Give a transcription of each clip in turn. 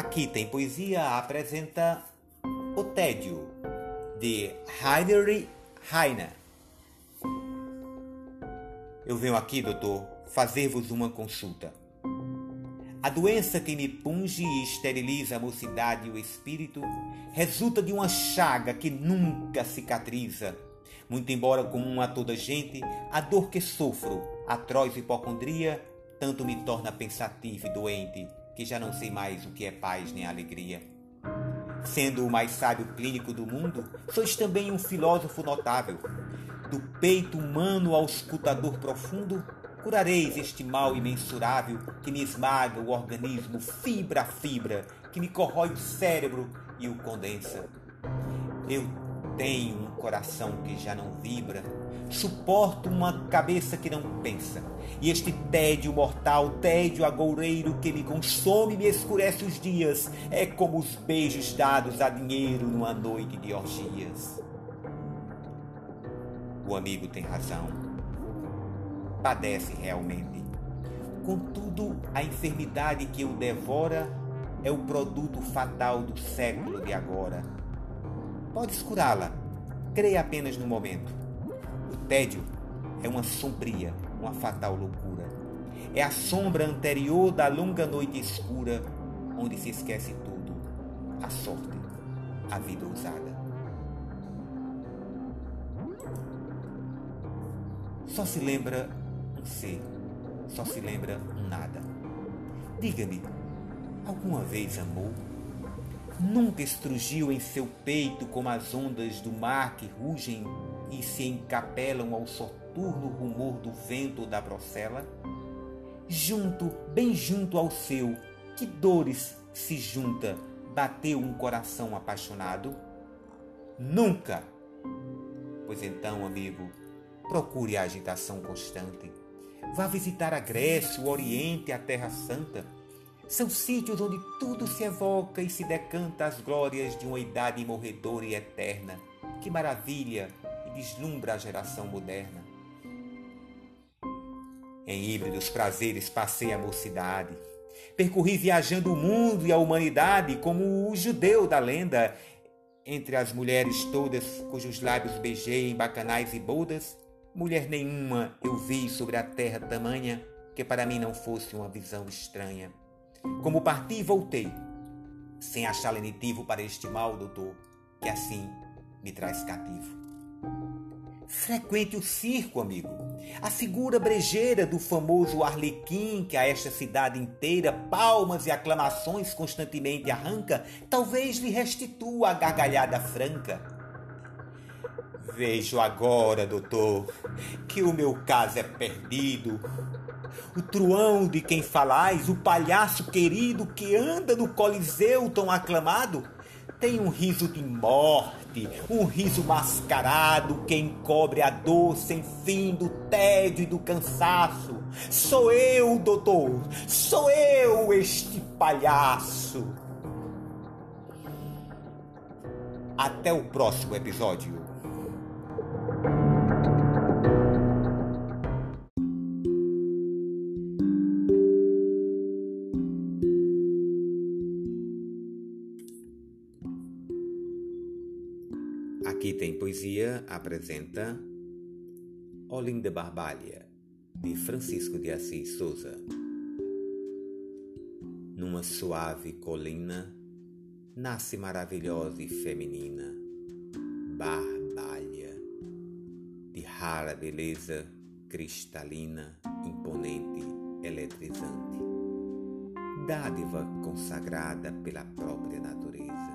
Aqui tem poesia apresenta O Tédio, de Heinrich Heine. Eu venho aqui, doutor, fazer-vos uma consulta. A doença que me punge e esteriliza a mocidade e o espírito resulta de uma chaga que nunca cicatriza. Muito embora comum a toda gente, a dor que sofro, atroz hipocondria, tanto me torna pensativo e doente, que já não sei mais o que é paz nem alegria. Sendo o mais sábio clínico do mundo, sois também um filósofo notável. Do peito humano ao escutador profundo, curareis este mal imensurável que me esmaga o organismo fibra a fibra, que me corrói o cérebro e o condensa. Eu tenho um coração que já não vibra, suporto uma cabeça que não pensa. E este tédio mortal, tédio agoureiro que me consome e me escurece os dias, é como os beijos dados a dinheiro numa noite de orgias. O amigo tem razão. Padece realmente. Contudo, a enfermidade que o devora é o produto fatal do século de agora. Podes curá-la, creia apenas no momento. O tédio é uma sombria, uma fatal loucura. É a sombra anterior da longa noite escura, onde se esquece tudo: a sorte, a vida ousada. Só se lembra um ser, só se lembra um nada. Diga-me, alguma vez amou? Nunca estrugiu em seu peito como as ondas do mar que rugem e se encapelam ao soturno rumor do vento ou da procela? Junto, bem junto ao seu, que dores se junta, bateu um coração apaixonado? Nunca! Pois então, amigo, procure a agitação constante. Vá visitar a Grécia, o Oriente, a Terra Santa são sítios onde tudo se evoca e se decanta as glórias de uma idade morredora e eterna, que maravilha e deslumbra a geração moderna. Em híbridos prazeres passei a mocidade. Percorri viajando o mundo e a humanidade como o judeu da lenda. Entre as mulheres todas cujos lábios beijei em bacanais e bodas, mulher nenhuma eu vi sobre a terra tamanha que para mim não fosse uma visão estranha. Como parti e voltei, sem achar lenitivo para este mal, doutor, que assim me traz cativo. Frequente o circo, amigo. A figura brejeira do famoso Arlequim, que a esta cidade inteira palmas e aclamações constantemente arranca, talvez lhe restitua a gargalhada franca. Vejo agora, doutor, que o meu caso é perdido o truão de quem falais, o palhaço querido que anda no coliseu tão aclamado, tem um riso de morte, um riso mascarado que encobre a dor sem fim do tédio e do cansaço. Sou eu, doutor, sou eu este palhaço. Até o próximo episódio. Aqui tem poesia apresenta Olinda Barbalha, de Francisco de Assis Souza. Numa suave colina, nasce maravilhosa e feminina, Barbalha, de rara beleza cristalina, imponente, eletrizante, dádiva consagrada pela própria natureza.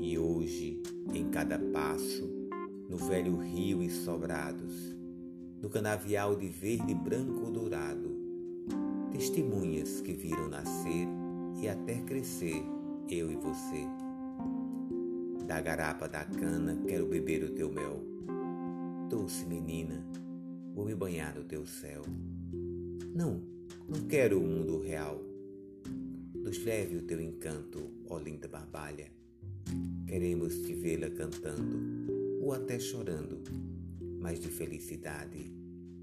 E hoje, em cada passo, no velho rio e sobrados, no canavial de verde, branco ou dourado, testemunhas que viram nascer e até crescer eu e você. Da garapa da cana quero beber o teu mel. Doce menina, vou me banhar no teu céu. Não, não quero o mundo real. Nos leve o teu encanto, ó linda barbalha. Queremos te vê-la cantando ou até chorando, mas de felicidade,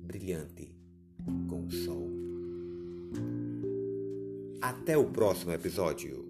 brilhante com o sol. Até o próximo episódio.